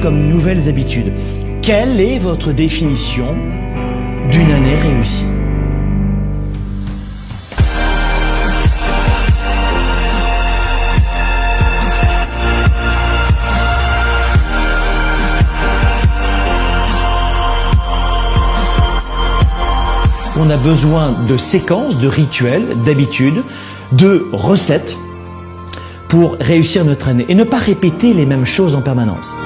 comme nouvelles habitudes. Quelle est votre définition d'une année réussie? On a besoin de séquences, de rituels, d'habitudes, de recettes pour réussir notre année et ne pas répéter les mêmes choses en permanence.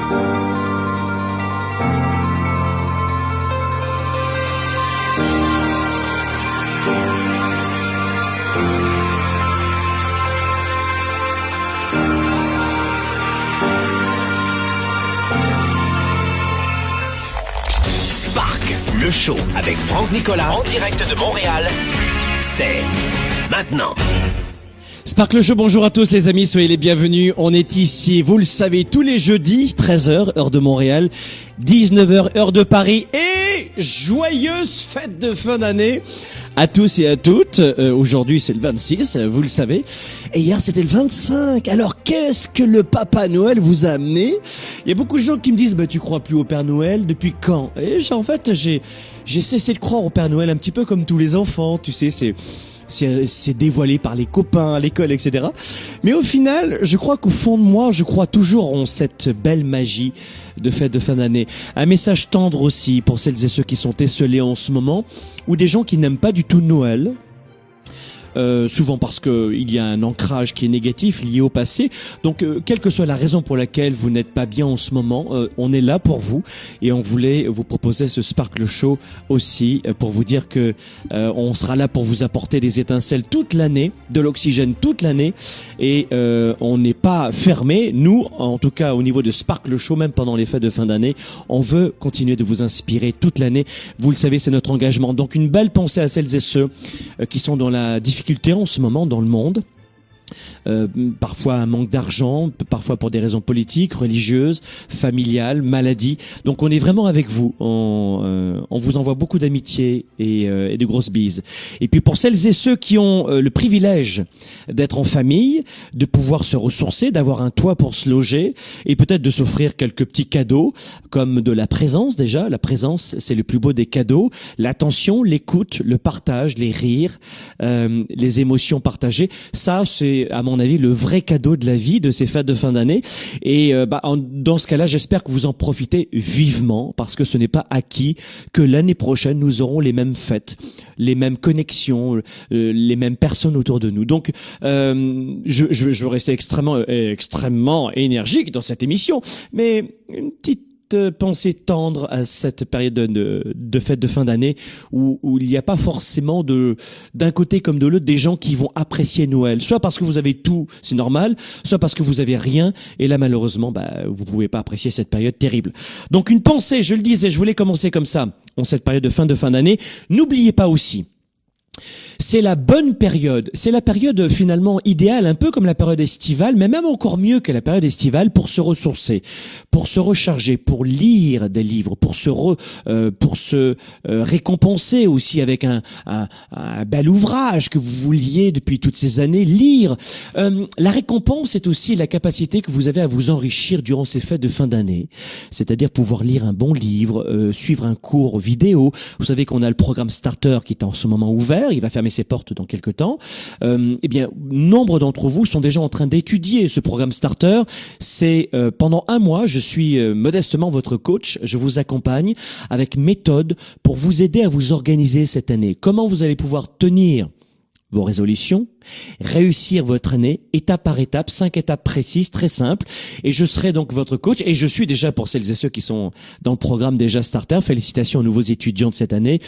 Spark, le show avec Franck Nicolas en direct de Montréal. C'est maintenant. Sparkle Show, bonjour à tous les amis, soyez les bienvenus. On est ici, vous le savez, tous les jeudis, 13h, heure de Montréal, 19h, heure de Paris et joyeuse fête de fin d'année à tous et à toutes. Euh, Aujourd'hui, c'est le 26, euh, vous le savez. Et hier, c'était le 25. Alors, qu'est-ce que le Papa Noël vous a amené? Il y a beaucoup de gens qui me disent, bah, tu crois plus au Père Noël? Depuis quand? Et en fait, j'ai cessé de croire au Père Noël un petit peu comme tous les enfants, tu sais, c'est c'est dévoilé par les copains à l'école, etc. Mais au final, je crois qu'au fond de moi, je crois toujours en cette belle magie de fête de fin d'année. Un message tendre aussi pour celles et ceux qui sont esselés en ce moment, ou des gens qui n'aiment pas du tout Noël. Euh, souvent parce que il y a un ancrage qui est négatif lié au passé. Donc, euh, quelle que soit la raison pour laquelle vous n'êtes pas bien en ce moment, euh, on est là pour vous et on voulait vous proposer ce Sparkle Show aussi euh, pour vous dire que euh, on sera là pour vous apporter des étincelles toute l'année, de l'oxygène toute l'année et on n'est pas fermé. Nous, en tout cas au niveau de Sparkle Show, même pendant les fêtes de fin d'année, on veut continuer de vous inspirer toute l'année. Vous le savez, c'est notre engagement. Donc une belle pensée à celles et ceux qui sont dans la difficulté en ce moment dans le monde. Euh, parfois un manque d'argent, parfois pour des raisons politiques, religieuses, familiales, maladies. Donc on est vraiment avec vous. On, euh, on vous envoie beaucoup d'amitié et, euh, et de grosses bises. Et puis pour celles et ceux qui ont euh, le privilège d'être en famille, de pouvoir se ressourcer, d'avoir un toit pour se loger et peut-être de s'offrir quelques petits cadeaux comme de la présence déjà. La présence, c'est le plus beau des cadeaux. L'attention, l'écoute, le partage, les rires, euh, les émotions partagées. Ça, c'est à mon avis le vrai cadeau de la vie de ces fêtes de fin d'année. Et euh, bah, en- dans ce cas-là, j'espère que vous en profitez vivement parce que ce n'est pas acquis que l'année prochaine nous aurons les mêmes fêtes, les mêmes connexions, euh, les mêmes personnes autour de nous. Donc, euh, je, je, je rester extrêmement, euh, extrêmement énergique dans cette émission, mais une petite euh, pensée tendre à cette période de, fête de fin d'année où, où il n'y a pas forcément de d'un côté comme de l'autre des gens qui vont apprécier Noël, soit parce que vous avez tout, c'est normal, soit parce que vous avez rien et là malheureusement bah vous pouvez pas apprécier cette période terrible. Donc une pensée, je le disais, je voulais commencer comme ça en cette période de fin de fin d'année. N'oubliez pas aussi c'est la bonne période. C'est la période euh, finalement idéale, un peu comme la période estivale, mais même encore mieux que la période estivale pour se ressourcer, pour se recharger, pour lire des livres, pour se re- euh, pour se euh, récompenser aussi avec un, un, un bel ouvrage que vous vouliez depuis toutes ces années lire. Euh, la récompense est aussi la capacité que vous avez à vous enrichir durant ces fêtes de fin d'année, c'est-à-dire pouvoir lire un bon livre, euh, suivre un cours vidéo. Vous savez qu'on a le programme Starter qui est en ce moment ouvert, il va fermer ses portes dans quelques temps. Euh, eh bien, nombre d'entre vous sont déjà en train d'étudier ce programme Starter. C'est euh, pendant un mois, je suis euh, modestement votre coach, je vous accompagne avec méthode pour vous aider à vous organiser cette année. Comment vous allez pouvoir tenir vos résolutions, réussir votre année étape par étape, cinq étapes précises, très simples. Et je serai donc votre coach. Et je suis déjà pour celles et ceux qui sont dans le programme déjà Starter. Félicitations aux nouveaux étudiants de cette année.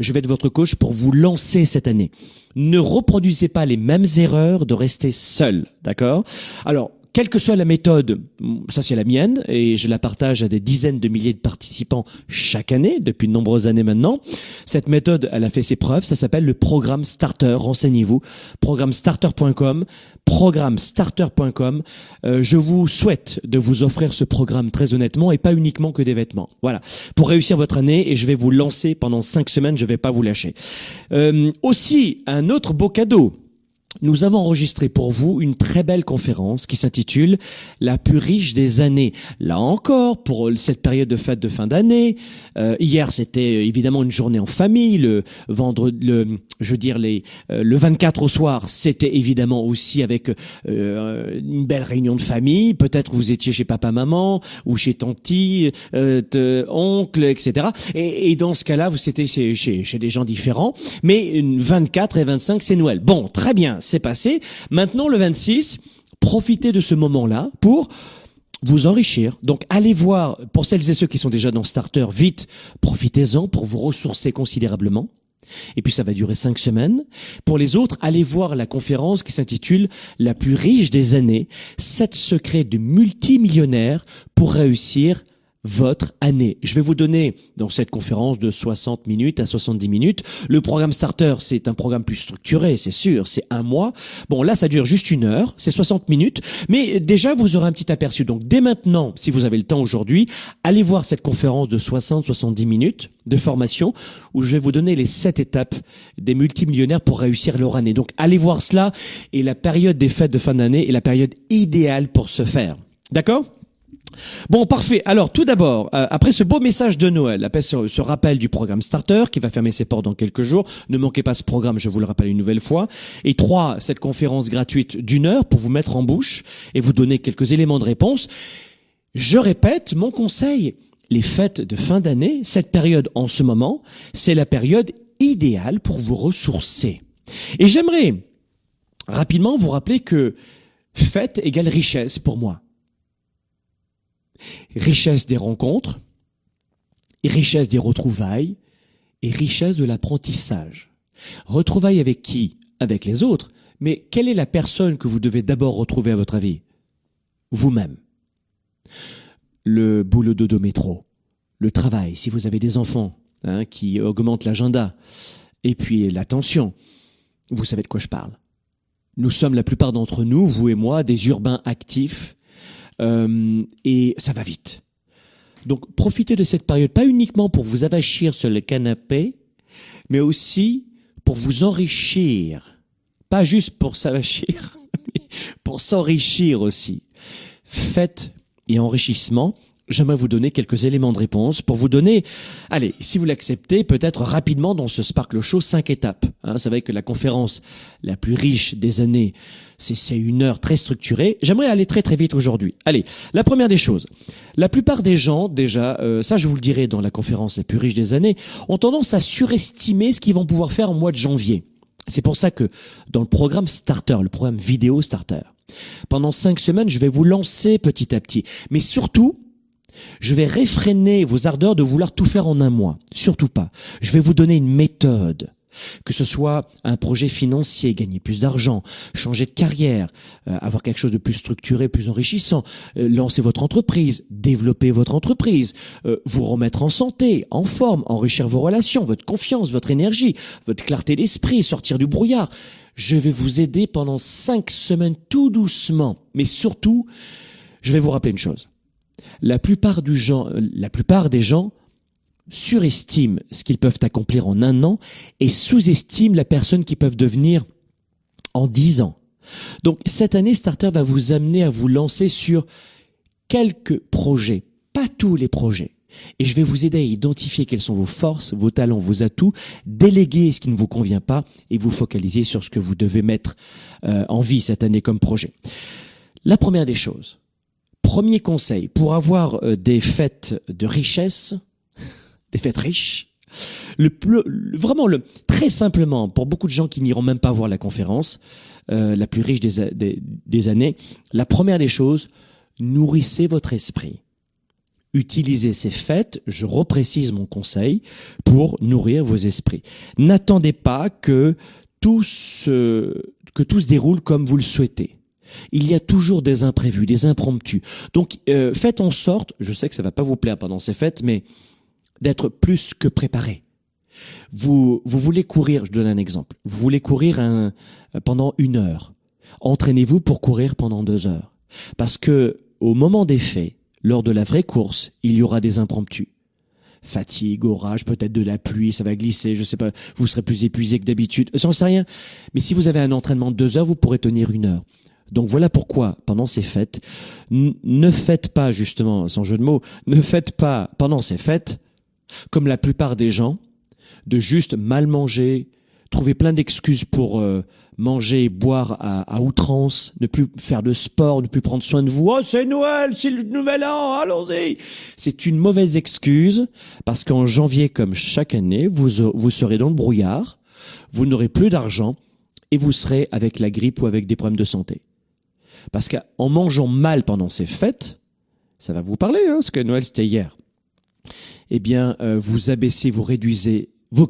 Je vais être votre coach pour vous lancer cette année. Ne reproduisez pas les mêmes erreurs de rester seul, d'accord? Alors. Quelle que soit la méthode, ça c'est la mienne et je la partage à des dizaines de milliers de participants chaque année depuis de nombreuses années maintenant. Cette méthode, elle a fait ses preuves. Ça s'appelle le programme Starter. Renseignez-vous. Programmestarter.com. Programmestarter.com. Euh, je vous souhaite de vous offrir ce programme très honnêtement et pas uniquement que des vêtements. Voilà. Pour réussir votre année et je vais vous lancer pendant cinq semaines. Je vais pas vous lâcher. Euh, aussi, un autre beau cadeau nous avons enregistré pour vous une très belle conférence qui s'intitule La plus riche des années. Là encore, pour cette période de fête de fin d'année, euh, hier c'était évidemment une journée en famille, le vendredi, le, je veux dire les, euh, le 24 au soir, c'était évidemment aussi avec euh, une belle réunion de famille. Peut-être vous étiez chez papa, maman ou chez tanti, oncle, etc. Et, et, dans ce cas-là, vous étiez chez, chez, chez des gens différents. Mais 24 et 25, c'est Noël. Bon, très bien c'est passé. Maintenant, le 26, profitez de ce moment-là pour vous enrichir. Donc allez voir, pour celles et ceux qui sont déjà dans Starter, vite, profitez-en pour vous ressourcer considérablement. Et puis ça va durer cinq semaines. Pour les autres, allez voir la conférence qui s'intitule La plus riche des années, sept secrets de multimillionnaires pour réussir votre année. Je vais vous donner dans cette conférence de 60 minutes à 70 minutes. Le programme Starter, c'est un programme plus structuré, c'est sûr, c'est un mois. Bon, là, ça dure juste une heure, c'est 60 minutes, mais déjà, vous aurez un petit aperçu. Donc, dès maintenant, si vous avez le temps aujourd'hui, allez voir cette conférence de 60-70 minutes de formation où je vais vous donner les sept étapes des multimillionnaires pour réussir leur année. Donc, allez voir cela et la période des fêtes de fin d'année est la période idéale pour ce faire. D'accord? Bon, parfait. Alors, tout d'abord, euh, après ce beau message de Noël, après ce, ce, rappel du programme Starter qui va fermer ses portes dans quelques jours, ne manquez pas ce programme, je vous le rappelle une nouvelle fois. Et trois, cette conférence gratuite d'une heure pour vous mettre en bouche et vous donner quelques éléments de réponse. Je répète, mon conseil, les fêtes de fin d'année, cette période en ce moment, c'est la période idéale pour vous ressourcer. Et j'aimerais rapidement vous rappeler que fête égale richesse pour moi richesse des rencontres, richesse des retrouvailles et richesse de l'apprentissage. Retrouvailles avec qui? Avec les autres. Mais quelle est la personne que vous devez d'abord retrouver à votre avis? Vous-même. Le boulot de métro, le travail, si vous avez des enfants hein, qui augmentent l'agenda, et puis l'attention. Vous savez de quoi je parle. Nous sommes la plupart d'entre nous, vous et moi, des urbains actifs euh, et ça va vite. Donc profitez de cette période, pas uniquement pour vous avachir sur le canapé, mais aussi pour vous enrichir. Pas juste pour s'avachir, mais pour s'enrichir aussi. Faites et enrichissement j'aimerais vous donner quelques éléments de réponse pour vous donner, allez, si vous l'acceptez, peut-être rapidement dans ce Sparkle Show, cinq étapes. Hein, c'est vrai que la conférence la plus riche des années, c'est une heure très structurée. J'aimerais aller très très vite aujourd'hui. Allez, la première des choses. La plupart des gens, déjà, euh, ça je vous le dirai dans la conférence la plus riche des années, ont tendance à surestimer ce qu'ils vont pouvoir faire au mois de janvier. C'est pour ça que dans le programme Starter, le programme vidéo Starter, pendant cinq semaines, je vais vous lancer petit à petit. Mais surtout, je vais réfréner vos ardeurs de vouloir tout faire en un mois. Surtout pas. Je vais vous donner une méthode. Que ce soit un projet financier, gagner plus d'argent, changer de carrière, euh, avoir quelque chose de plus structuré, plus enrichissant, euh, lancer votre entreprise, développer votre entreprise, euh, vous remettre en santé, en forme, enrichir vos relations, votre confiance, votre énergie, votre clarté d'esprit, sortir du brouillard. Je vais vous aider pendant cinq semaines tout doucement. Mais surtout, je vais vous rappeler une chose la plupart, du gens, la plupart des gens surestiment ce qu'ils peuvent accomplir en un an et sous-estiment la personne qu'ils peuvent devenir en dix ans. Donc cette année, Starter va vous amener à vous lancer sur quelques projets, pas tous les projets. Et je vais vous aider à identifier quelles sont vos forces, vos talents, vos atouts, déléguer ce qui ne vous convient pas et vous focaliser sur ce que vous devez mettre euh, en vie cette année comme projet. La première des choses, Premier conseil, pour avoir euh, des fêtes de richesse, des fêtes riches, vraiment très simplement pour beaucoup de gens qui n'iront même pas voir la conférence euh, la plus riche des, des, années, la première des choses, nourrissez votre esprit. Utilisez ces fêtes, je reprécise mon conseil, pour nourrir vos esprits. N'attendez pas que tout se, que tout se déroule comme vous le souhaitez. Il y a toujours des imprévus, des impromptus. Donc euh, faites en sorte, je sais que ça va pas vous plaire pendant ces fêtes, mais d'être plus que préparé. Vous, vous voulez courir, je donne un exemple. Vous voulez courir un, pendant une heure. Entraînez-vous pour courir pendant deux heures. Parce que au moment des faits, lors de la vraie course, il y aura des impromptus. fatigue, orage, peut-être de la pluie, ça va glisser, je sais pas, vous serez plus épuisé que d'habitude, j'en sais rien. Mais si vous avez un entraînement de deux heures, vous pourrez tenir une heure. Donc voilà pourquoi, pendant ces fêtes, ne faites pas, justement, sans jeu de mots, ne faites pas, pendant ces fêtes, comme la plupart des gens, de juste mal manger, trouver plein d'excuses pour euh, manger et boire à, outrance, ne plus faire de sport, ne plus prendre soin de vous. Oh, c'est Noël, c'est le nouvel an, allons-y. C'est une mauvaise excuse parce qu'en janvier, comme chaque année, vous, vous serez dans le brouillard, vous n'aurez plus d'argent et vous serez avec la grippe ou avec des problèmes de santé. Parce qu'en mangeant mal pendant ces fêtes, ça va vous parler, hein, parce que Noël c'était hier. Eh bien, euh, vous abaissez, vous réduisez, vous,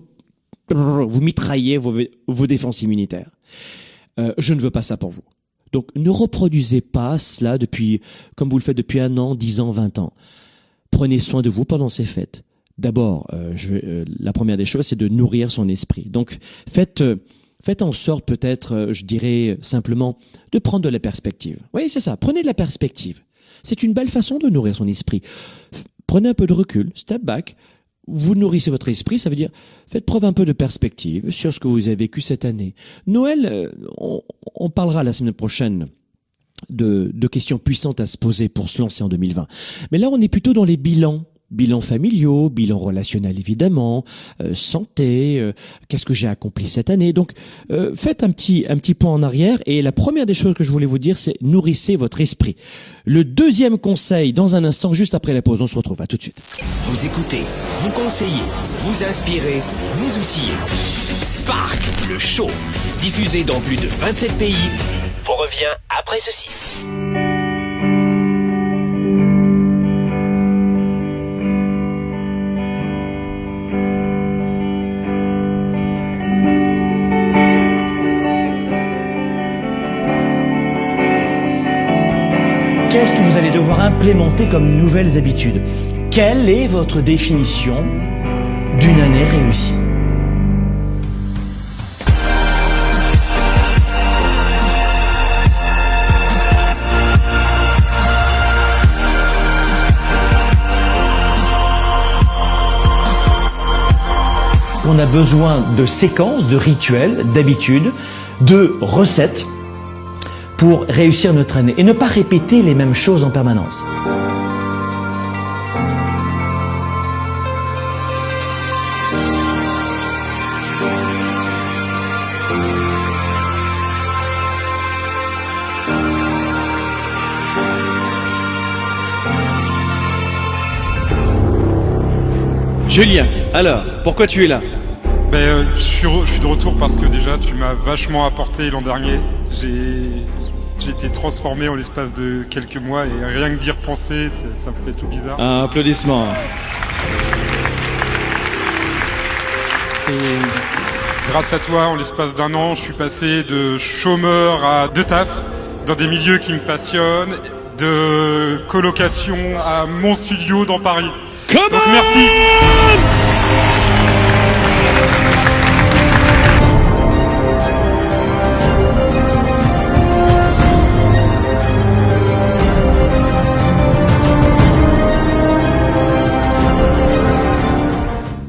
mitraillez vos, défenses immunitaires. Euh, je ne veux pas ça pour vous. Donc, ne reproduisez pas cela depuis, comme vous le faites depuis un an, dix ans, vingt ans. Prenez soin de vous pendant ces fêtes. D'abord, euh, la première des choses, c'est de nourrir son esprit. Donc, faites faites en sorte peut-être, euh, je dirais simplement, de prendre de la perspective. Oui, c'est ça, prenez de la perspective. C'est une belle façon de nourrir son esprit. Prenez un peu de recul, step back, vous nourrissez votre esprit, ça veut dire faites preuve un peu de perspective sur ce que vous avez vécu cette année. Noël, euh, on, parlera la semaine prochaine de, de questions puissantes à se poser pour se lancer en 2020. Mais là, on est plutôt dans les bilans bilan familiaux, bilan relationnel évidemment, euh, santé, euh, qu'est-ce que j'ai accompli cette année. Donc euh, faites un petit un petit point en arrière et la première des choses que je voulais vous dire c'est nourrissez votre esprit. Le deuxième conseil dans un instant juste après la pause, on se retrouve à tout de suite. Vous écoutez, vous conseillez, vous inspirez, vous outillez. Spark, le show, diffusé dans plus de 27 pays, vous revient après ceci. Comme nouvelles habitudes. Quelle est votre définition d'une année réussie? On a besoin de séquences, de rituels, d'habitudes, de recettes pour réussir notre année et ne pas répéter les mêmes choses en permanence. Julien, alors, pourquoi tu es là? Ben, euh, je, suis je suis de retour parce que déjà tu m'as vachement apporté l'an dernier. J'ai j'ai été transformé en l'espace de quelques mois et rien que d'y repenser, ça me fait tout bizarre. Un applaudissement. grâce à toi, en l'espace d'un an, je suis passé de chômeur à deux taf dans des milieux qui me passionnent, de colocation à mon studio dans Paris. Donc merci.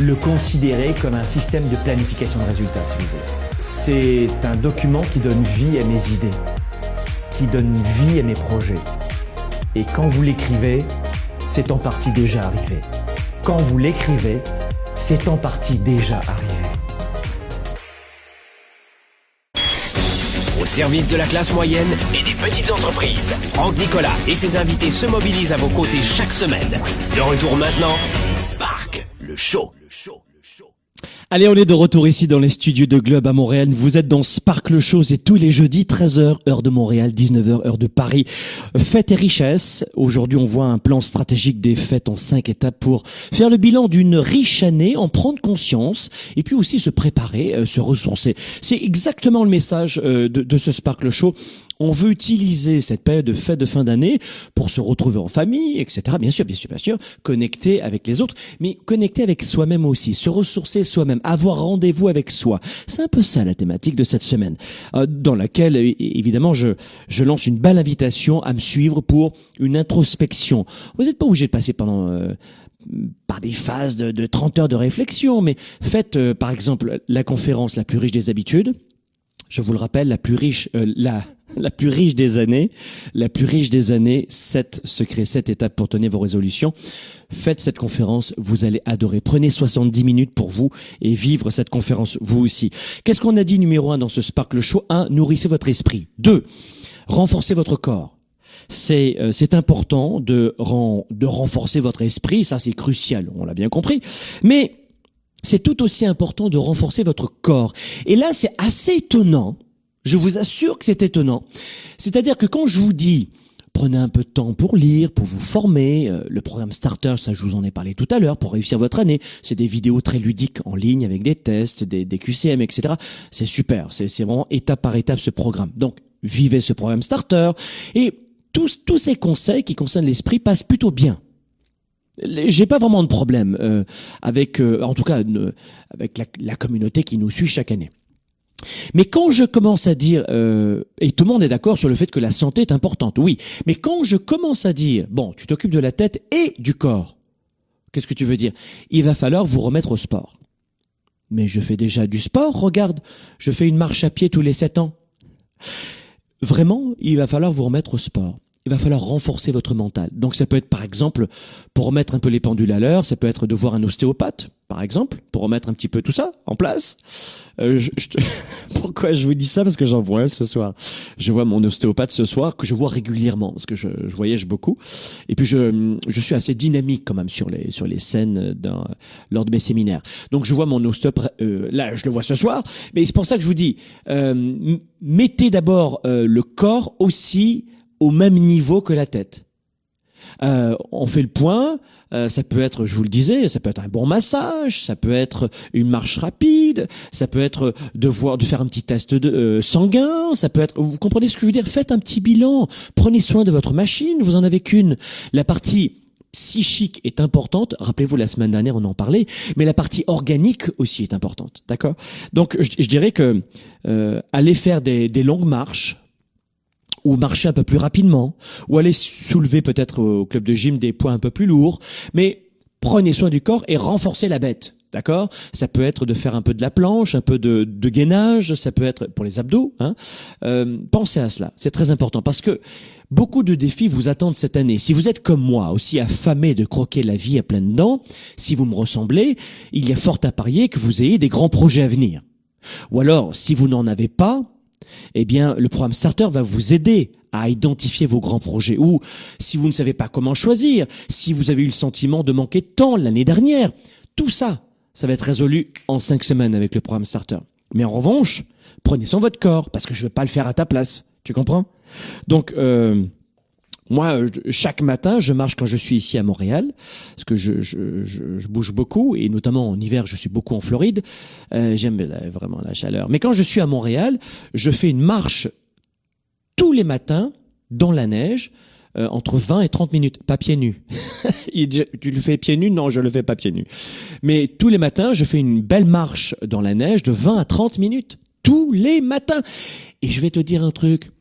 le considérer comme un système de planification de résultats, si vous voulez. C'est un document qui donne vie à mes idées, qui donne vie à mes projets. Et quand vous l'écrivez, c'est en partie déjà arrivé. Quand vous l'écrivez, c'est en partie déjà arrivé. Service de la classe moyenne et des petites entreprises. Franck Nicolas et ses invités se mobilisent à vos côtés chaque semaine. De retour maintenant, Spark, le show. Allez, on est de retour ici dans les studios de Globe à Montréal. Vous êtes dans Sparkle Show, c'est tous les jeudis, 13h, heure de Montréal, 19h, heure de Paris. Fêtes et richesses. Aujourd'hui, on voit un plan stratégique des fêtes en cinq étapes pour faire le bilan d'une riche année, en prendre conscience et puis aussi se préparer, euh, se ressourcer. C'est exactement le message euh, de, de ce Sparkle Show on veut utiliser cette période de fête de fin d'année pour se retrouver en famille, etc. Bien sûr, bien sûr, bien sûr, connecter avec les autres, mais connecter avec soi-même aussi, se ressourcer soi-même, avoir rendez-vous avec soi. C'est un peu ça la thématique de cette semaine, euh, dans laquelle évidemment je, je lance une belle invitation à me suivre pour une introspection. Vous n'êtes pas obligé de passer pendant euh, par des phases de, de 30 heures de réflexion, mais faites euh, par exemple la conférence la plus riche des habitudes. Je vous le rappelle, la plus riche, la la plus riche des années, la plus riche des années, sept secrets, sept étapes pour tenir vos résolutions. Faites cette conférence, vous allez adorer. Prenez 70 minutes pour vous et vivre cette conférence vous aussi. Qu'est-ce qu'on a dit numéro un dans ce Sparkle Show? Un, nourrissez votre esprit. Deux, renforcez votre corps. C'est euh, c'est important de de renforcer votre esprit, ça c'est crucial, on l'a bien compris. Mais c'est tout aussi important de renforcer votre corps. Et là, c'est assez étonnant je vous assure que c'est étonnant. C'est-à-dire que quand je vous dis prenez un peu de temps pour lire, pour vous former, euh, le programme Starter, ça je vous en ai parlé tout à l'heure, pour réussir votre année, c'est des vidéos très ludiques en ligne avec des tests, des, des QCM, etc. C'est super, c'est vraiment étape par étape ce programme. Donc vivez ce programme Starter et tous, tous ces conseils qui concernent l'esprit passent plutôt bien j'ai pas vraiment de problème euh, avec, euh, en tout cas, avec la, la, communauté qui nous suit chaque année. Mais quand je commence à dire, euh, et tout le monde est d'accord sur le fait que la santé est importante, oui, mais quand je commence à dire, bon, tu t'occupes de la tête et du corps, qu'est-ce que tu veux dire? Il va falloir vous remettre au sport. Mais je fais déjà du sport, regarde, je fais une marche à pied tous les sept ans. Vraiment, il va falloir vous remettre au sport il va falloir renforcer votre mental. Donc ça peut être par exemple pour remettre un peu les pendules à l'heure, ça peut être de voir un ostéopathe, par exemple, pour remettre un petit peu tout ça en place. Euh, je, Pourquoi je vous dis ça? Parce que j'en vois un ce soir. Je vois mon ostéopathe ce soir que je vois régulièrement parce que je, je voyage beaucoup. Et puis je, je suis assez dynamique quand même sur les sur les scènes dans, lors de mes séminaires. Donc je vois mon ostéopathe. Euh, là, je le vois ce soir. Mais c'est pour ça que je vous dis, euh, mettez d'abord euh, le corps aussi au même niveau que la tête. Euh, on fait le point, euh, ça peut être, je vous le disais, ça peut être un bon massage, ça peut être une marche rapide, ça peut être de voir, de faire un petit test de, euh, sanguin, ça peut être, vous comprenez ce que je veux dire? Faites un petit bilan, prenez soin de votre machine, vous en avez qu'une. La partie psychique est importante. Rappelez-vous, la semaine dernière, on en parlait, mais la partie organique aussi est importante. D'accord? Donc, je, dirais que euh, aller faire des, des longues marches, ou marcher un peu plus rapidement, ou aller soulever peut-être au club de gym des poids un peu plus lourds, mais prenez soin du corps et renforcez la bête. D'accord? Ça peut être de faire un peu de la planche, un peu de, de gainage, ça peut être pour les abdos. Hein euh, pensez à cela, c'est très important parce que beaucoup de défis vous attendent cette année. Si vous êtes comme moi, aussi affamé de croquer la vie à pleines dents, si vous me ressemblez, il y a fort à parier que vous ayez des grands projets à venir. Ou alors, si vous n'en avez pas, eh bien, le programme Starter va vous aider à identifier vos grands projets. Ou si vous ne savez pas comment choisir, si vous avez eu le sentiment de manquer temps l'année dernière, tout ça, ça va être résolu en cinq semaines avec le programme Starter. Mais en revanche, prenez soin de votre corps parce que je ne vais pas le faire à ta place. Tu comprends? Donc, euh, moi, chaque matin, je marche quand je suis ici à Montréal, parce que je, je, je, bouge beaucoup, et notamment en hiver, je suis beaucoup en Floride. Euh, J'aime vraiment la chaleur. Mais quand je suis à Montréal, je fais une marche tous les matins dans la neige. Euh, entre 20 et 30 minutes, pas pieds nus. tu le fais pieds nus? Non, je le fais pas pieds nus. Mais tous les matins, je fais une belle marche dans la neige de 20 à 30 minutes. Tous les matins. Et je vais te dire un truc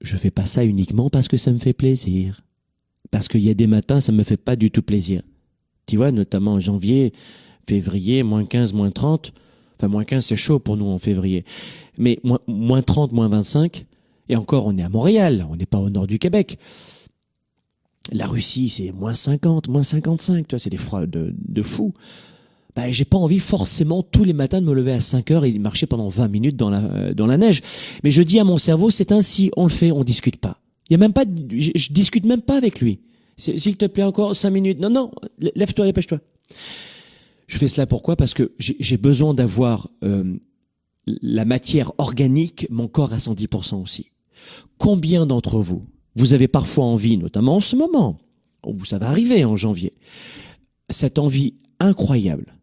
je fais pas ça uniquement parce que ça me fait plaisir. Parce qu'il y a des matins, ça me fait pas du tout plaisir. Tu vois, notamment en janvier, février, moins 15, moins 30. Enfin, moins 15, c'est chaud pour nous en février. Mais moins, moins 30, moins 25. Et encore, on est à Montréal. On n'est pas au nord du Québec. La Russie, c'est moins 50, moins 55. Tu vois, c'est des froids de, de fou. Bah, j'ai pas envie forcément tous les matins de me lever à 5 heures et de marcher pendant 20 minutes dans la, euh, dans la neige. Mais je dis à mon cerveau, c'est ainsi, on le fait, on discute pas. Il y a même pas, je, je discute même pas avec lui. S'il te plaît encore 5 minutes. Non, non, lève-toi, dépêche-toi. Je fais cela pourquoi? Parce que j'ai besoin d'avoir euh, la matière organique, mon corps à 110% aussi. Combien d'entre vous, vous avez parfois envie, notamment en ce moment, ou ça va arriver en janvier, cette envie incroyable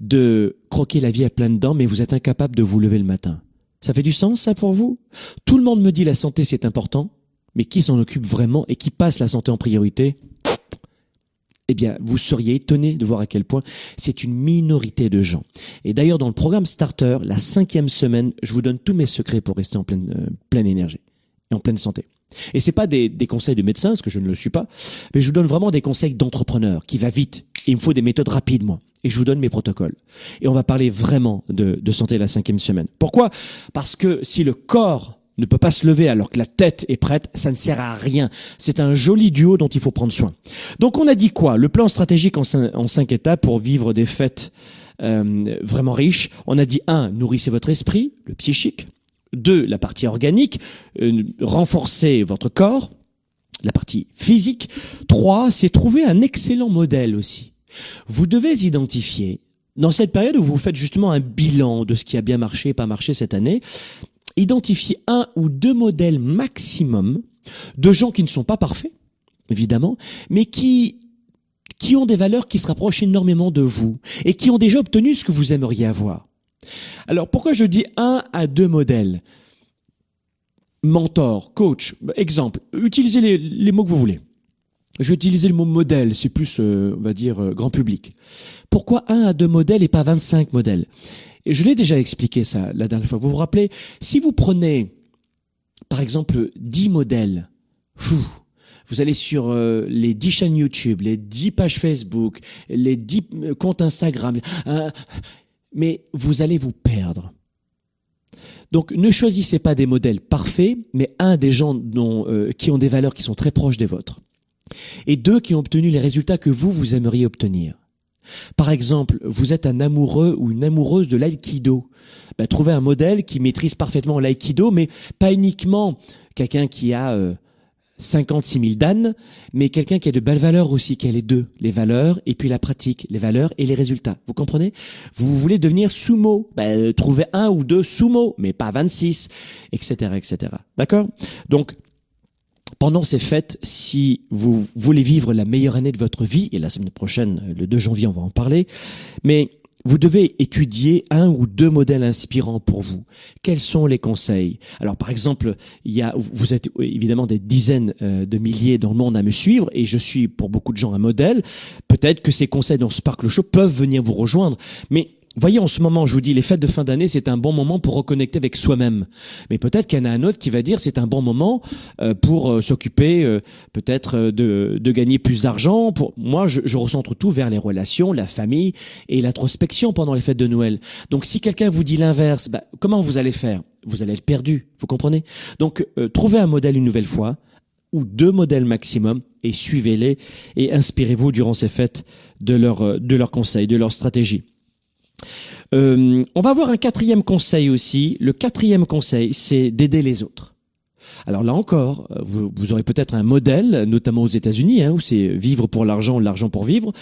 de croquer la vie à pleines dents, mais vous êtes incapable de vous lever le matin. Ça fait du sens, ça, pour vous? Tout le monde me dit la santé, c'est important, mais qui s'en occupe vraiment et qui passe la santé en priorité? Eh bien, vous seriez étonné de voir à quel point c'est une minorité de gens. Et d'ailleurs, dans le programme Starter, la cinquième semaine, je vous donne tous mes secrets pour rester en pleine, euh, pleine énergie et en pleine santé. Et c'est pas des, des conseils de médecin, parce que je ne le suis pas, mais je vous donne vraiment des conseils d'entrepreneur qui va vite. Il me faut des méthodes rapides, moi. Et je vous donne mes protocoles. Et on va parler vraiment de, de santé la cinquième semaine. Pourquoi? Parce que si le corps ne peut pas se lever alors que la tête est prête, ça ne sert à rien. C'est un joli duo dont il faut prendre soin. Donc on a dit quoi? Le plan stratégique en cinq, en cinq étapes pour vivre des fêtes euh, vraiment riches. On a dit un, nourrissez votre esprit, le psychique. Deux, la partie organique, euh, renforcez votre corps, la partie physique. Trois, c'est trouver un excellent modèle aussi. Vous devez identifier, dans cette période où vous faites justement un bilan de ce qui a bien marché et pas marché cette année, identifier un ou deux modèles maximum de gens qui ne sont pas parfaits, évidemment, mais qui qui ont des valeurs qui se rapprochent énormément de vous et qui ont déjà obtenu ce que vous aimeriez avoir. Alors pourquoi je dis un à deux modèles? Mentor, coach, exemple, utilisez les, les mots que vous voulez. Je vais utiliser le mot modèle, c'est plus, euh, on va dire, euh, grand public. Pourquoi un à deux modèles et pas 25 modèles? Et je l'ai déjà expliqué ça la dernière fois. Vous vous rappelez, si vous prenez, par exemple, 10 modèles, fou, vous allez sur euh, les 10 chaînes YouTube, les 10 pages Facebook, les 10 euh, comptes Instagram, euh, mais vous allez vous perdre. Donc ne choisissez pas des modèles parfaits, mais un des gens dont, euh, qui ont des valeurs qui sont très proches des vôtres. Et deux qui ont obtenu les résultats que vous, vous aimeriez obtenir. Par exemple, vous êtes un amoureux ou une amoureuse de l'aïkido. Ben, trouvez un modèle qui maîtrise parfaitement l'aïkido, mais pas uniquement quelqu'un qui a euh, 56 000 d'ânes, mais quelqu'un qui a de belles valeurs aussi, qui a les deux, les valeurs et puis la pratique, les valeurs et les résultats. Vous comprenez? Vous voulez devenir sumo, ben, trouvez un ou deux sumo, mais pas 26, etc., etc. D'accord? Donc, pendant ces fêtes, si vous voulez vivre la meilleure année de votre vie, et la semaine prochaine, le 2 janvier, on va en parler, mais vous devez étudier un ou deux modèles inspirants pour vous. Quels sont les conseils? Alors, par exemple, il y a, vous êtes évidemment des dizaines euh, de milliers dans le monde à me suivre, et je suis pour beaucoup de gens un modèle. Peut-être que ces conseils dans Sparkle Show peuvent venir vous rejoindre, mais Voyez, en ce moment, je vous dis, les fêtes de fin d'année, c'est un bon moment pour reconnecter avec soi-même. Mais peut-être qu'il y en a un autre qui va dire, c'est un bon moment euh, pour euh, s'occuper, euh, peut-être de, de gagner plus d'argent. Pour moi, je, je recentre tout vers les relations, la famille et l'introspection pendant les fêtes de Noël. Donc, si quelqu'un vous dit l'inverse, bah, comment vous allez faire? Vous allez être perdu. Vous comprenez? Donc, euh, trouvez un modèle une nouvelle fois ou deux modèles maximum et suivez-les et inspirez-vous durant ces fêtes de leurs de leurs conseils, de leurs stratégies. Euh, on va avoir un quatrième conseil aussi. Le quatrième conseil, c'est d'aider les autres. Alors là encore, vous, vous aurez peut-être un modèle, notamment aux États-Unis, hein, où c'est vivre pour l'argent, l'argent pour vivre,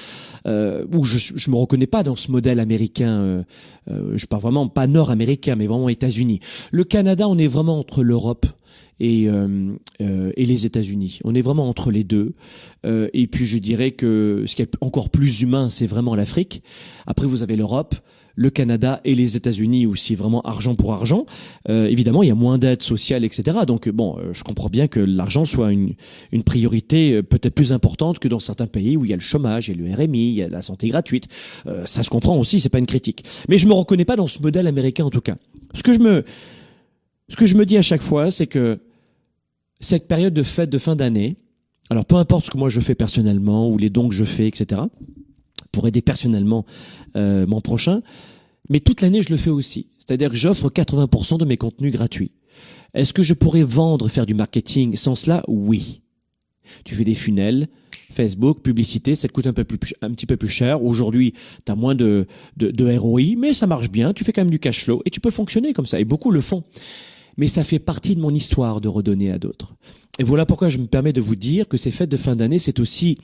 euh, où je je me reconnais pas dans ce modèle américain. Euh, euh, je parle vraiment pas nord-américain, mais vraiment États-Unis. Le Canada, on est vraiment entre l'Europe et, euh, euh, les États-Unis. On est vraiment entre les deux. Euh, et puis je dirais que ce qui est encore plus humain, c'est vraiment l'Afrique. Après, vous avez l'Europe, le Canada et les États-Unis aussi, vraiment argent pour argent. Euh, évidemment, il y a moins d'aide sociale, etc. Donc bon, euh, je comprends bien que l'argent soit une, une priorité euh, peut-être plus importante que dans certains pays où il y a le chômage, a le RMI, il y a la santé gratuite. Euh, ça se comprend aussi, c'est pas une critique. Mais je me reconnais pas dans ce modèle américain en tout cas. Ce que je me, ce que je me dis à chaque fois, c'est que cette période de fête de fin d'année, alors peu importe ce que moi je fais personnellement ou les dons que je fais, etc., pour aider personnellement euh, mon prochain, mais toute l'année je le fais aussi. C'est-à-dire que j'offre 80% de mes contenus gratuits. Est-ce que je pourrais vendre, faire du marketing sans cela? Oui. Tu fais des funnels, Facebook, publicité, ça te coûte un peu plus, un petit peu plus cher. Aujourd'hui, tu as moins de, de, de ROI, mais ça marche bien. Tu fais quand même du cash flow et tu peux fonctionner comme ça. Et beaucoup le font. Mais ça fait partie de mon histoire de redonner à d'autres. Et voilà pourquoi je me permets de vous dire que ces fêtes de fin d'année, c'est aussi,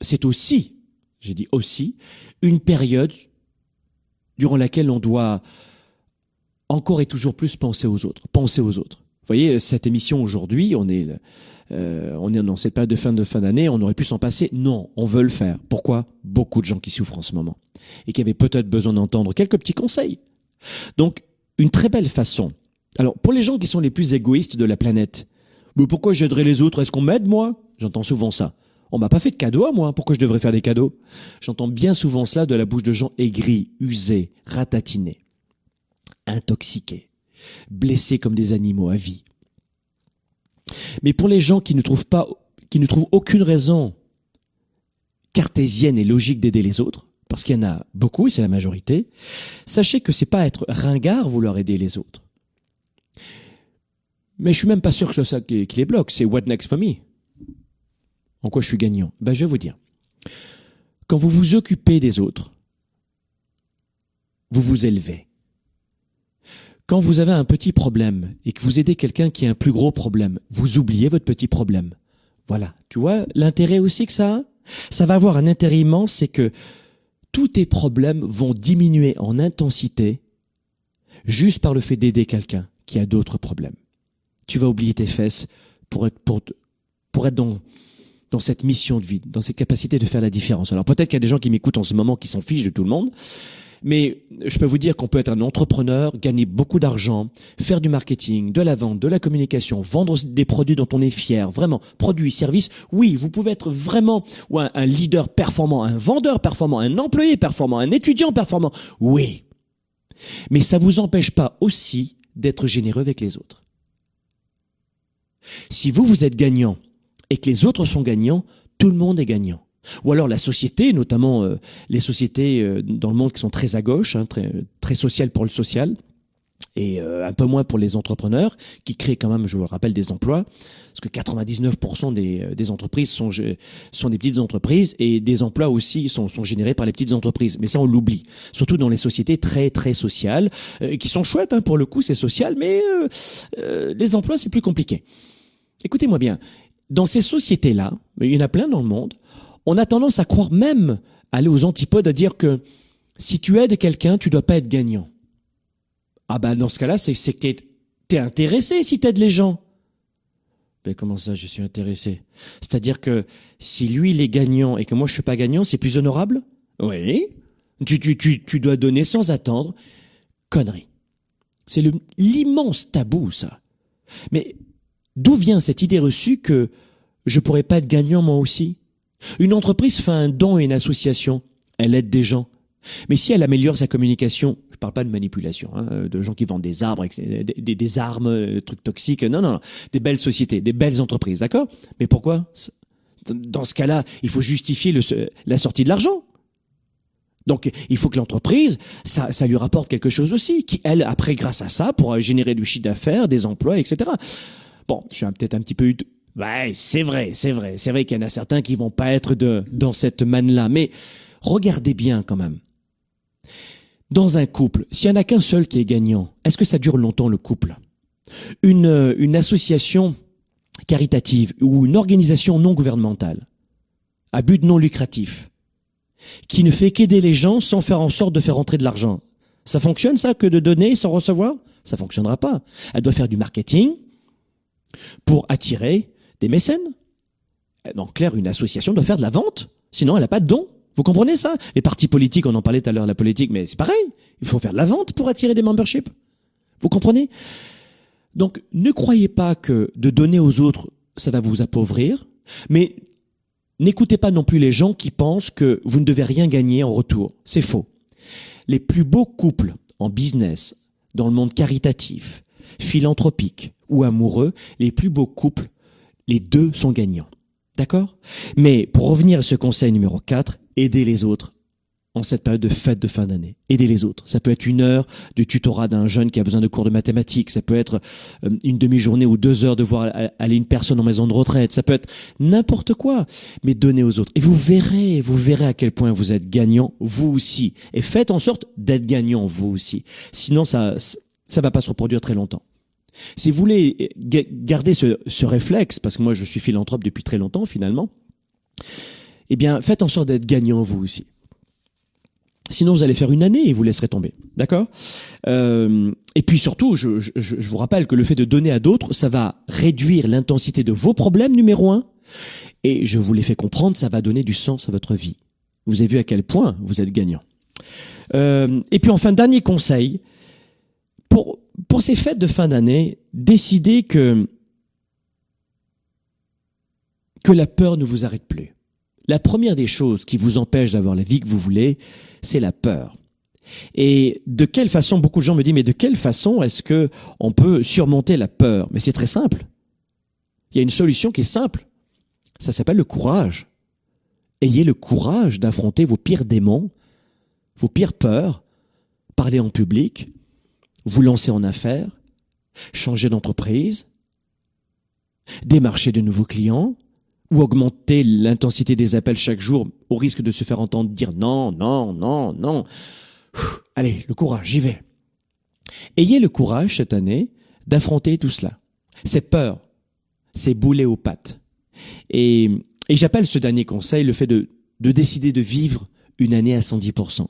c'est aussi, j'ai dit aussi, une période durant laquelle on doit encore et toujours plus penser aux autres, penser aux autres. Vous voyez, cette émission aujourd'hui, on est, euh, on est dans cette période de fin de fin d'année, on aurait pu s'en passer. Non, on veut le faire. Pourquoi? Beaucoup de gens qui souffrent en ce moment et qui avaient peut-être besoin d'entendre quelques petits conseils. Donc, une très belle façon. Alors, pour les gens qui sont les plus égoïstes de la planète, mais pourquoi j'aiderais les autres? Est-ce qu'on m'aide moi? J'entends souvent ça. On m'a pas fait de cadeaux à moi, pourquoi je devrais faire des cadeaux? J'entends bien souvent cela de la bouche de gens aigris, usés, ratatinés intoxiqués, blessés comme des animaux à vie. Mais pour les gens qui ne trouvent pas, qui ne trouvent aucune raison cartésienne et logique d'aider les autres, parce qu'il y en a beaucoup et c'est la majorité, sachez que c'est pas être ringard vouloir aider les autres. Mais je suis même pas sûr que ce soit ça qui les bloque, c'est what next for me. En quoi je suis gagnant? Ben je vais vous dire. Quand vous vous occupez des autres, vous vous élevez. Quand vous avez un petit problème et que vous aidez quelqu'un qui a un plus gros problème, vous oubliez votre petit problème. Voilà. Tu vois l'intérêt aussi que ça a? Ça va avoir un intérêt immense, c'est que tous tes problèmes vont diminuer en intensité juste par le fait d'aider quelqu'un qui a d'autres problèmes. Tu vas oublier tes fesses pour être, pour, pour être dans, dans cette mission de vie, dans cette capacité de faire la différence. Alors peut-être qu'il y a des gens qui m'écoutent en ce moment qui s'en fichent de tout le monde, mais je peux vous dire qu'on peut être un entrepreneur, gagner beaucoup d'argent, faire du marketing, de la vente, de la communication, vendre des produits dont on est fier, vraiment, produits, services. Oui, vous pouvez être vraiment ou un, leader performant, un vendeur performant, un employé performant, un étudiant performant. Oui. Mais ça vous empêche pas aussi d'être généreux avec les autres. Si vous, vous êtes gagnant et que les autres sont gagnants, tout le monde est gagnant. Ou alors la société, notamment euh, les sociétés euh, dans le monde qui sont très à gauche, hein, très, très sociales pour le social, et euh, un peu moins pour les entrepreneurs, qui créent quand même, je vous le rappelle, des emplois, parce que 99% des, des entreprises sont, sont des petites entreprises, et des emplois aussi sont, sont générés par les petites entreprises. Mais ça, on l'oublie. Surtout dans les sociétés très, très sociales, qui sont chouettes, hein, pour le coup, c'est social, mais les emplois, c'est plus compliqué. Écoutez-moi bien, dans ces sociétés-là, il y en a plein dans le monde, on a tendance à croire même, aller aux antipodes, à dire que si tu aides quelqu'un, tu dois pas être gagnant. Ah ben dans ce cas-là, c'est que t'es es intéressé si t'aides les gens. Mais comment ça, je suis intéressé? C'est-à-dire que si lui il est gagnant et que moi je suis pas gagnant, c'est plus honorable? Oui. Tu, tu, tu, tu dois donner sans attendre. Connerie. C'est l'immense tabou, ça. Mais d'où vient cette idée reçue que je pourrais pas être gagnant moi aussi? Une entreprise fait un don à une association, elle aide des gens. Mais si elle améliore sa communication, je parle pas de manipulation, hein, de gens qui vendent des arbres, des, des, armes, des euh, trucs toxiques, non, non, non, des belles sociétés, des belles entreprises, d'accord? Mais pourquoi? Dans ce cas-là, il faut justifier la sortie de l'argent. Donc, il faut que l'entreprise, ça, ça lui rapporte quelque chose aussi, qui, elle, après, grâce à ça, pourra générer du chiffre d'affaires, des emplois, etc. Bon, je suis peut-être un petit peu Ouais, c'est vrai, c'est vrai. C'est vrai qu'il y en a certains qui vont pas être dans cette manne-là. Mais regardez bien quand même. Dans un couple, s'il y en a qu'un seul qui est gagnant, est-ce que ça dure longtemps le couple? Une, euh, une association caritative ou une organisation non gouvernementale à but non lucratif qui ne fait qu'aider les gens sans faire en sorte de faire entrer de l'argent. Ça fonctionne ça que de donner sans recevoir? Ça fonctionnera pas. Elle doit faire du marketing pour attirer des mécènes. En clair, une association doit faire de la vente, sinon elle n'a pas de don. Vous comprenez ça? Les partis politiques, on en parlait tout à l'heure, la politique, mais c'est pareil. Il faut faire de la vente pour attirer des memberships. Vous comprenez? Donc, ne croyez pas que de donner aux autres, ça va vous appauvrir, mais n'écoutez pas non plus les gens qui pensent que vous ne devez rien gagner en retour. C'est faux. Les plus beaux couples en business, dans le monde caritatif, philanthropique ou amoureux, les plus beaux couples les deux sont gagnants. D'accord? Mais pour revenir à ce conseil numéro 4, aider les autres en cette période de fête de fin d'année. Aidez les autres. Ça peut être une heure de tutorat d'un jeune qui a besoin de cours de mathématiques. Ça peut être euh, une demi-journée ou deux heures de voir aller une personne en maison de retraite. Ça peut être n'importe quoi. Mais donnez aux autres. Et vous verrez, vous verrez à quel point vous êtes gagnant, vous aussi. Et faites en sorte d'être gagnant, vous aussi. Sinon, ça, ça va pas se reproduire très longtemps. Si vous voulez garder ce, ce réflexe, parce que moi je suis philanthrope depuis très longtemps finalement, eh bien faites en sorte d'être gagnant vous aussi. Sinon, vous allez faire une année et vous laisserez tomber. D'accord? Euh, Et puis surtout, je, je, je, vous rappelle que le fait de donner à d'autres, ça va réduire l'intensité de vos problèmes, numéro un. Et je vous l'ai fait comprendre, ça va donner du sens à votre vie. Vous avez vu à quel point vous êtes gagnant. Euh, et puis enfin, dernier conseil, pour, ces fêtes de fin d'année, décidez que, que la peur ne vous arrête plus. La première des choses qui vous empêche d'avoir la vie que vous voulez, c'est la peur. Et de quelle façon, beaucoup de gens me disent, mais de quelle façon est-ce que on peut surmonter la peur? Mais c'est très simple. Il y a une solution qui est simple. Ça s'appelle le courage. Ayez le courage d'affronter vos pires démons, vos pires peurs, parler en public, vous lancer en affaires, changer d'entreprise, démarcher de nouveaux clients, ou augmenter l'intensité des appels chaque jour au risque de se faire entendre dire non, non, non, non. allez, le courage, j'y vais. Ayez le courage cette année d'affronter tout cela. Ces peurs, ces boulets aux pattes. Et, j'appelle ce dernier conseil le fait de, de décider de vivre une année à 110%.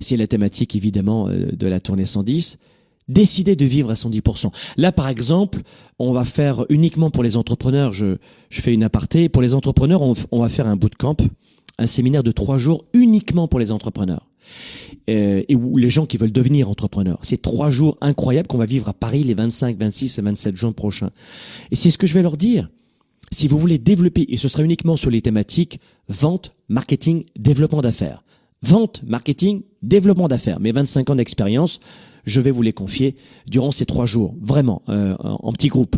C'est la thématique évidemment euh, de la tournée 110 décider de vivre à 110%. Là, par exemple, on va faire uniquement pour les entrepreneurs, je, fais une aparté, pour les entrepreneurs, on, on va faire un bootcamp, un séminaire de trois jours uniquement pour les entrepreneurs. Euh, et où les gens qui veulent devenir entrepreneurs. C'est trois jours incroyables qu'on va vivre à Paris les 25, 26 et 27 juin prochains. Et c'est ce que je vais leur dire. Si vous voulez développer, et ce sera uniquement sur les thématiques vente, marketing, développement d'affaires. Vente, marketing, développement d'affaires. Mes 25 ans d'expérience, je vais vous les confier durant ces trois jours, vraiment, euh, en petit groupe.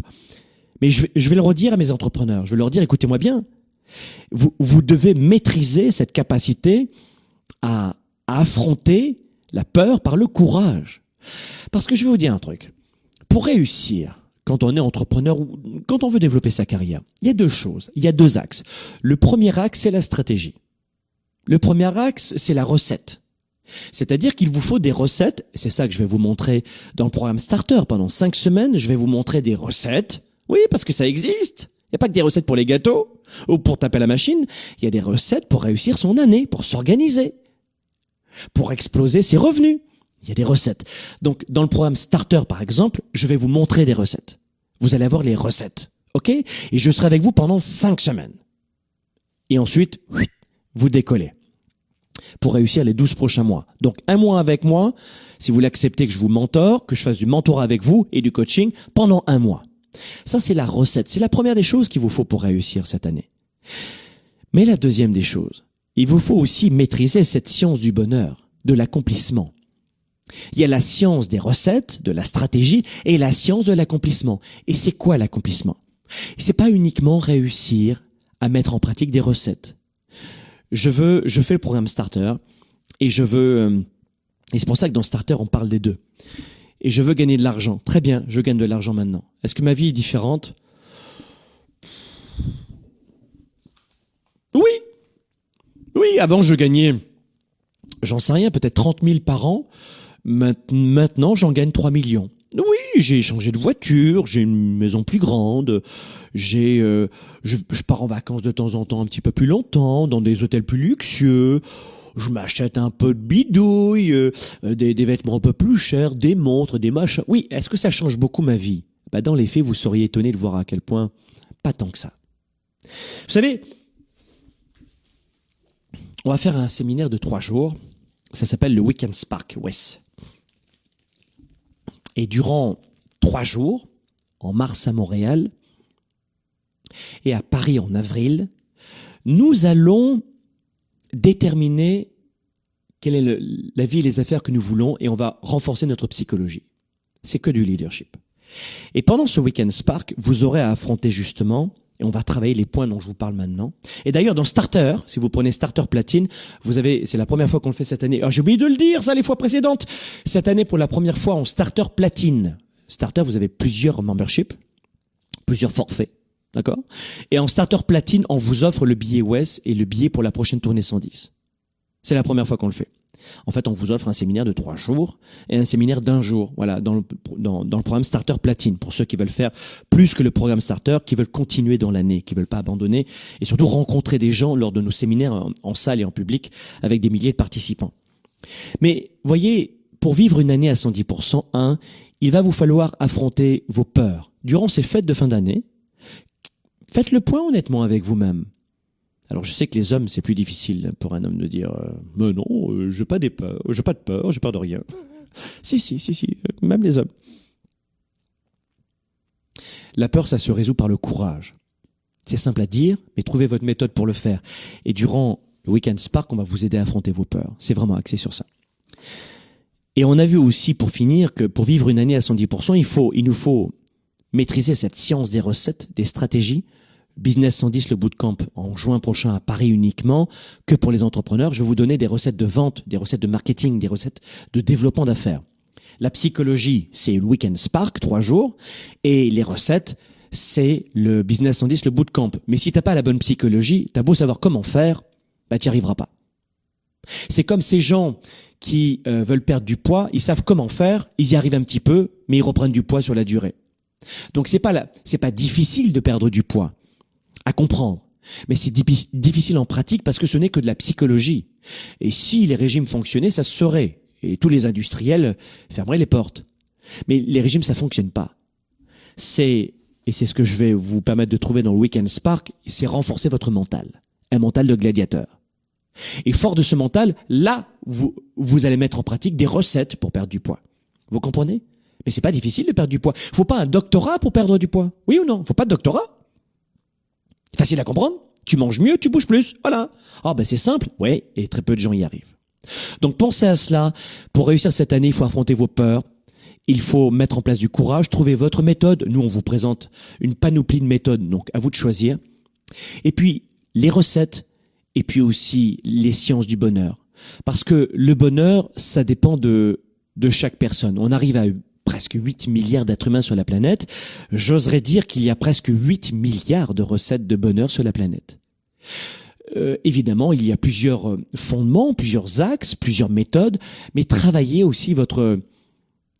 Mais je, vais le redire à mes entrepreneurs, je vais leur dire, écoutez-moi bien, vous, vous devez maîtriser cette capacité à, à affronter la peur par le courage. Parce que je vais vous dire un truc. Pour réussir, quand on est entrepreneur ou quand on veut développer sa carrière, il y a deux choses, il y a deux axes. Le premier axe, c'est la stratégie. Le premier axe, c'est la recette. C'est-à-dire qu'il vous faut des recettes, c'est ça que je vais vous montrer dans le programme Starter. Pendant cinq semaines, je vais vous montrer des recettes. Oui, parce que ça existe. Il n'y a pas que des recettes pour les gâteaux ou pour taper la machine. Il y a des recettes pour réussir son année, pour s'organiser, pour exploser ses revenus. Il y a des recettes. Donc, dans le programme Starter, par exemple, je vais vous montrer des recettes. Vous allez avoir les recettes. OK? Et je serai avec vous pendant cinq semaines. Et ensuite, vous décollez pour réussir les 12 prochains mois. Donc un mois avec moi, si vous l'acceptez que je vous mentore, que je fasse du mentorat avec vous et du coaching pendant un mois. Ça, c'est la recette. C'est la première des choses qu'il vous faut pour réussir cette année. Mais la deuxième des choses, il vous faut aussi maîtriser cette science du bonheur, de l'accomplissement. Il y a la science des recettes, de la stratégie et la science de l'accomplissement. Et c'est quoi l'accomplissement? C'est pas uniquement réussir à mettre en pratique des recettes je veux, je fais le programme Starter et je veux, euh, et c'est pour ça que dans Starter on parle des deux. Et je veux gagner de l'argent. Très bien, je gagne de l'argent maintenant. Est-ce que ma vie est différente? Oui. Oui, avant je gagnais, j'en sais rien, peut-être 30 000 par an. Maintenant, j'en gagne 3 millions. Oui, j'ai changé de voiture, j'ai une maison plus grande, j'ai, euh, je, pars en vacances de temps en temps un petit peu plus longtemps, dans des hôtels plus luxueux. Je m'achète un peu de bidouille, euh, des, des, vêtements un peu plus chers, des montres, des machins. Oui, est-ce que ça change beaucoup ma vie? Bah, Dans les faits, vous seriez étonné de voir à quel point pas tant que ça. Vous savez, on va faire un séminaire de trois jours. Ça s'appelle le Weekend Spark West. Et durant trois jours, en mars à Montréal et à Paris en avril, nous allons déterminer quelle est la vie et les affaires que nous voulons et on va renforcer notre psychologie. C'est que du leadership. Et pendant ce week-end Spark, vous aurez à affronter justement Et on va travailler les points dont je vous parle maintenant. Et d'ailleurs, dans Starter, si vous prenez Starter Platine, vous avez, c'est la première fois qu'on le fait cette année. Alors, j'ai oublié de le dire, ça, les fois précédentes. Cette année, pour la première fois, en Starter Platine. Starter, vous avez plusieurs memberships, plusieurs forfaits. D'accord? Et en Starter Platine, on vous offre le billet WES et le billet pour la prochaine tournée 110. C'est la première fois qu'on le fait. En fait, on vous offre un séminaire de trois jours et un séminaire d'un jour. Voilà, dans le, programme Starter Platine pour ceux qui veulent faire plus que le programme Starter, qui veulent continuer dans l'année, qui veulent pas abandonner et surtout rencontrer des gens lors de nos séminaires en, salle et en public avec des milliers de participants. Mais voyez, pour vivre une année à 110%, un, il va vous falloir affronter vos peurs. Durant ces fêtes de fin d'année, faites le point honnêtement avec vous-même. Alors je sais que les hommes c'est plus difficile pour un homme de dire euh, mais non euh, j'ai pas des peurs j'ai pas de peur j'ai peur de rien. Si si si si même les hommes. La peur ça se résout par le courage. C'est simple à dire mais trouvez votre méthode pour le faire. Et durant le week-end Spark on va vous aider à affronter vos peurs. C'est vraiment axé sur ça. Et on a vu aussi pour finir que pour vivre une année à 110% il faut il nous faut maîtriser cette science des recettes des stratégies Business 110, le bootcamp en juin prochain à Paris uniquement, que pour les entrepreneurs. Je vais vous donner des recettes de vente, des recettes de marketing, des recettes de développement d'affaires. La psychologie, c'est le Weekend Spark, trois jours. Et les recettes, c'est le Business 110, le bootcamp. Mais si t'as pas la bonne psychologie, t'as beau savoir comment faire, bah t'y arriveras pas. C'est comme ces gens qui euh, veulent perdre du poids, ils savent comment faire, ils y arrivent un petit peu, mais ils reprennent du poids sur la durée. Donc c'est pas là, c'est pas difficile de perdre du poids à comprendre. Mais c'est difficile en pratique parce que ce n'est que de la psychologie. Et si les régimes fonctionnaient, ça se saurait. Et tous les industriels fermeraient les portes. Mais les régimes, ça fonctionne pas. C'est, et c'est ce que je vais vous permettre de trouver dans le Weekend Spark, c'est renforcer votre mental. Un mental de gladiateur. Et fort de ce mental, là, vous, vous allez mettre en pratique des recettes pour perdre du poids. Vous comprenez? Mais c'est pas difficile de perdre du poids. Faut pas un doctorat pour perdre du poids. Oui ou non? Faut pas de doctorat? Facile à comprendre. Tu manges mieux, tu bouges plus. Voilà. Ah ben c'est simple. Ouais, et très peu de gens y arrivent. Donc pensez à cela. Pour réussir cette année, il faut affronter vos peurs. Il faut mettre en place du courage, trouver votre méthode. Nous, on vous présente une panoplie de méthodes, donc à vous de choisir. Et puis, les recettes, et puis aussi les sciences du bonheur. Parce que le bonheur, ça dépend de, de chaque personne. On arrive à presque 8 milliards d'êtres humains sur la planète, j'oserais dire qu'il y a presque 8 milliards de recettes de bonheur sur la planète. Euh, évidemment, il y a plusieurs euh, fondements, plusieurs axes, plusieurs méthodes, mais travaillez aussi votre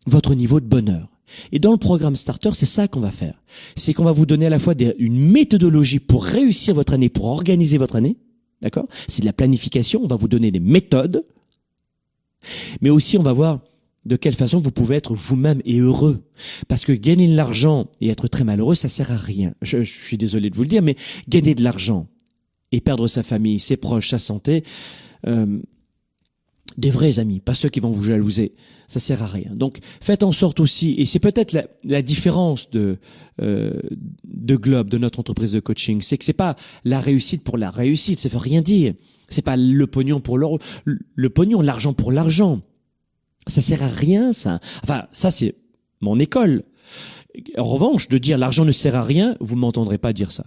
votre niveau de bonheur. Et dans le programme Starter, c'est ça qu'on va faire. C'est qu'on va vous donner à la fois une méthodologie pour réussir votre année, pour organiser votre année. D'accord? C'est de la planification. On va vous donner des méthodes. Mais aussi, on va voir de quelle façon vous pouvez être vous-même et heureux. Parce que gagner de l'argent et être très malheureux, ça sert à rien. Je, suis désolé de vous le dire, mais gagner de l'argent et perdre sa famille, ses proches, sa santé, euh, des vrais amis, pas ceux qui vont vous jalouser, ça sert à rien. Donc faites en sorte aussi, et c'est peut-être la, la, différence de euh, de Globe, de notre entreprise de coaching, c'est que c'est pas la réussite pour la réussite, ça veut rien dire. C'est pas le pognon pour l'or, le pognon, l'argent pour l'argent. Ça sert à rien, ça. Enfin, ça, c'est mon école. En revanche, de dire l'argent ne sert à rien, vous m'entendrez pas dire ça.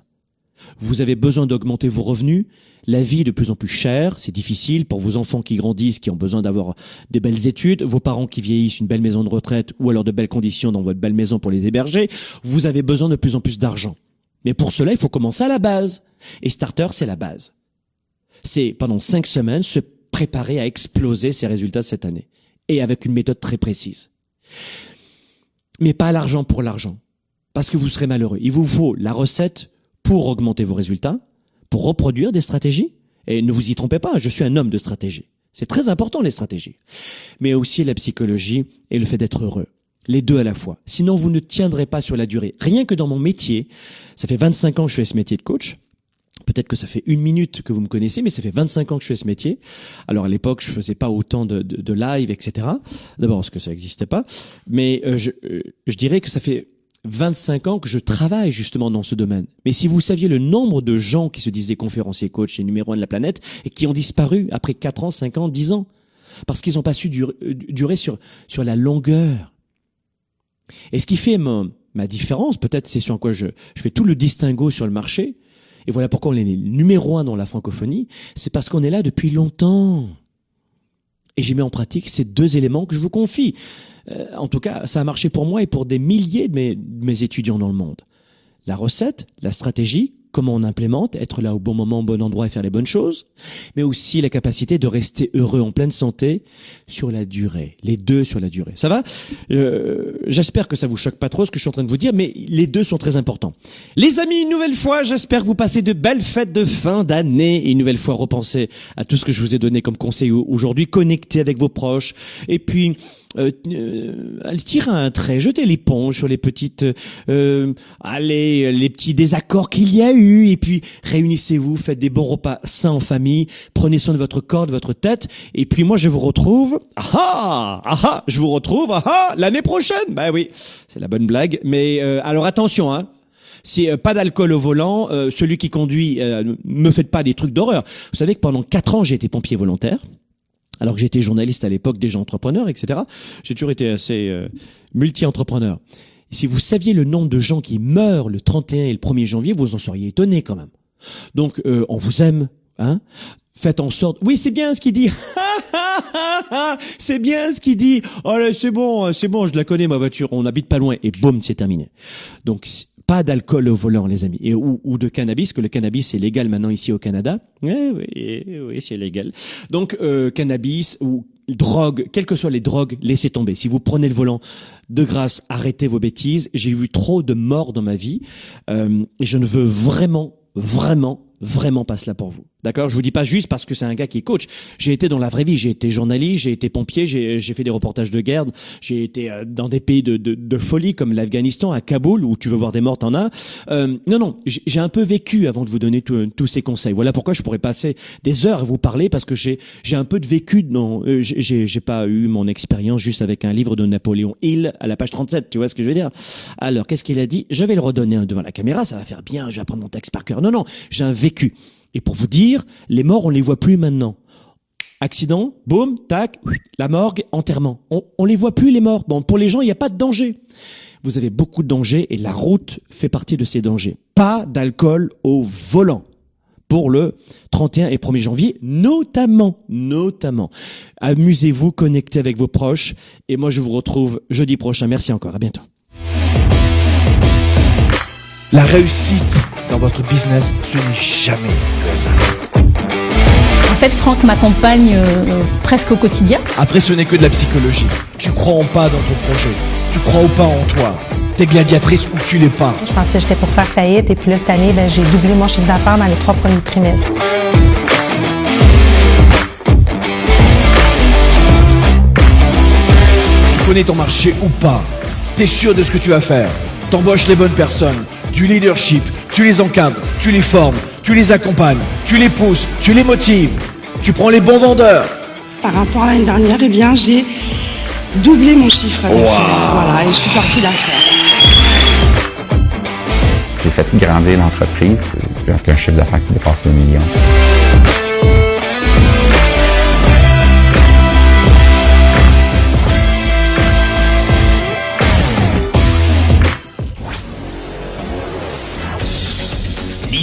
Vous avez besoin d'augmenter vos revenus. La vie est de plus en plus chère. C'est difficile pour vos enfants qui grandissent, qui ont besoin d'avoir des belles études, vos parents qui vieillissent, une belle maison de retraite ou alors de belles conditions dans votre belle maison pour les héberger. Vous avez besoin de plus en plus d'argent. Mais pour cela, il faut commencer à la base. Et Starter, c'est la base. C'est pendant cinq semaines se préparer à exploser ses résultats cette année et avec une méthode très précise. Mais pas l'argent pour l'argent, parce que vous serez malheureux. Il vous faut la recette pour augmenter vos résultats, pour reproduire des stratégies. Et ne vous y trompez pas, je suis un homme de stratégie. C'est très important les stratégies. Mais aussi la psychologie et le fait d'être heureux. Les deux à la fois. Sinon, vous ne tiendrez pas sur la durée. Rien que dans mon métier, ça fait 25 ans que je fais ce métier de coach. Peut-être que ça fait une minute que vous me connaissez, mais ça fait 25 ans que je fais ce métier. Alors à l'époque, je faisais pas autant de, de, de live, etc. D'abord parce que ça n'existait pas, mais euh, je, euh, je dirais que ça fait 25 ans que je travaille justement dans ce domaine. Mais si vous saviez le nombre de gens qui se disaient conférenciers, coach et numéro un de la planète et qui ont disparu après 4 ans, 5 ans, 10 ans, parce qu'ils n'ont pas su durer, durer sur, sur la longueur. Et ce qui fait mon, Ma différence, peut-être, c'est sur quoi je, je fais tout le distinguo sur le marché. Et voilà pourquoi on est numéro un dans la francophonie. C'est parce qu'on est là depuis longtemps. Et j'ai mis en pratique ces deux éléments que je vous confie. Euh, en tout cas, ça a marché pour moi et pour des milliers de mes, de mes étudiants dans le monde. La recette, la stratégie, comment on implémente, être là au bon moment, au bon endroit et faire les bonnes choses, mais aussi la capacité de rester heureux en pleine santé sur la durée. Les deux sur la durée. Ça va? Euh, J'espère que ça vous choque pas trop ce que je suis en train de vous dire, mais les deux sont très importants. Les amis, une nouvelle fois, j'espère que vous passez de belles fêtes de fin d'année et une nouvelle fois repensez à tout ce que je vous ai donné comme conseil aujourd'hui. Connectez avec vos proches et puis euh, euh, tirer un trait, jeter l'éponge sur les petites, euh, allez, les petits désaccords qu'il y a et puis réunissez-vous, faites des bons repas sains en famille, prenez soin de votre corps, de votre tête, et puis moi je vous retrouve, ah ah, ah je vous retrouve, ah, ah l'année prochaine, bah oui, c'est la bonne blague, mais euh, alors attention, hein, c'est euh, pas d'alcool au volant. Euh, celui qui conduit, euh, me faites pas des trucs d'horreur. Vous savez que pendant quatre ans, j'ai été pompier volontaire alors que j'étais journaliste à l'époque, déjà entrepreneur, etc. J'ai toujours été assez euh, multi-entrepreneur. Si vous saviez le nombre de gens qui meurent le 31 et le 1er janvier, vous en seriez étonné quand même. Donc, euh, on vous aime, hein Faites en sorte. Oui, c'est bien ce qu'il dit. c'est bien ce qu'il dit. Oh là, c'est bon, c'est bon, je la connais ma voiture. On habite pas loin et boum, c'est terminé. Donc pas d'alcool au volant, les amis, et ou, ou, de cannabis, que le cannabis est légal maintenant ici au Canada. Oui, oui, oui, c'est légal. Donc euh, cannabis ou drogue, quelles que soient les drogues, laissez tomber. Si vous prenez le volant, de grâce, arrêtez vos bêtises. J'ai vu trop de morts dans ma vie, euh, je ne veux vraiment, vraiment vraiment pas cela pour vous. D'accord? Je vous dis pas juste parce que c'est un gars qui est coach. J'ai été dans la vraie vie. J'ai été journaliste, j'ai été pompier, j'ai fait des reportages de guerre, j'ai été euh, dans des pays de, de, de folie comme l'Afghanistan, à Kaboul, où tu veux voir des morts, t'en as. Euh, non, non, j'ai un peu vécu avant de vous donner tous ces conseils. Voilà pourquoi je pourrais passer des heures à vous parler parce que j'ai un peu de vécu. Non, euh, j'ai pas eu mon expérience juste avec un livre de Napoléon Hill à la page 37. Tu vois ce que je veux dire? Alors, qu'est-ce qu'il a dit? Je vais le redonner devant la caméra. Ça va faire bien. Je vais apprendre mon texte par cœur. Non, non, j'ai un vécu. Et pour vous dire, les morts, on les voit plus maintenant. Accident, boum, tac, la morgue, enterrement. On, on les voit plus les morts. Bon, pour les gens, il n'y a pas de danger. Vous avez beaucoup de dangers et la route fait partie de ces dangers. Pas d'alcool au volant pour le 31 et 1er janvier, notamment, notamment. Amusez-vous, connectez avec vos proches et moi je vous retrouve jeudi prochain. Merci encore, à bientôt. La réussite dans votre business, ce n'est jamais le hasard. En fait, Franck m'accompagne euh, presque au quotidien. Après, ce n'est que de la psychologie. Tu crois en pas dans ton projet. Tu crois ou pas en toi. T'es gladiatrice ou tu l'es pas. Je pensais que j'étais pour faire faillite et puis là, cette année, ben, j'ai doublé mon chiffre d'affaires dans les trois premiers trimestres. Tu connais ton marché ou pas. T'es sûr de ce que tu vas faire. T'embauches les bonnes personnes. Du leadership. Tu les encadres. Tu les formes. Tu les accompagnes. Tu les pousses. Tu les motives. Tu prends les bons vendeurs. Par rapport à l'année dernière, eh bien, j'ai doublé mon chiffre d'affaires. Voilà, et je suis sortie d'affaires. J'ai fait grandir l'entreprise avec un chiffre d'affaires qui dépasse le million.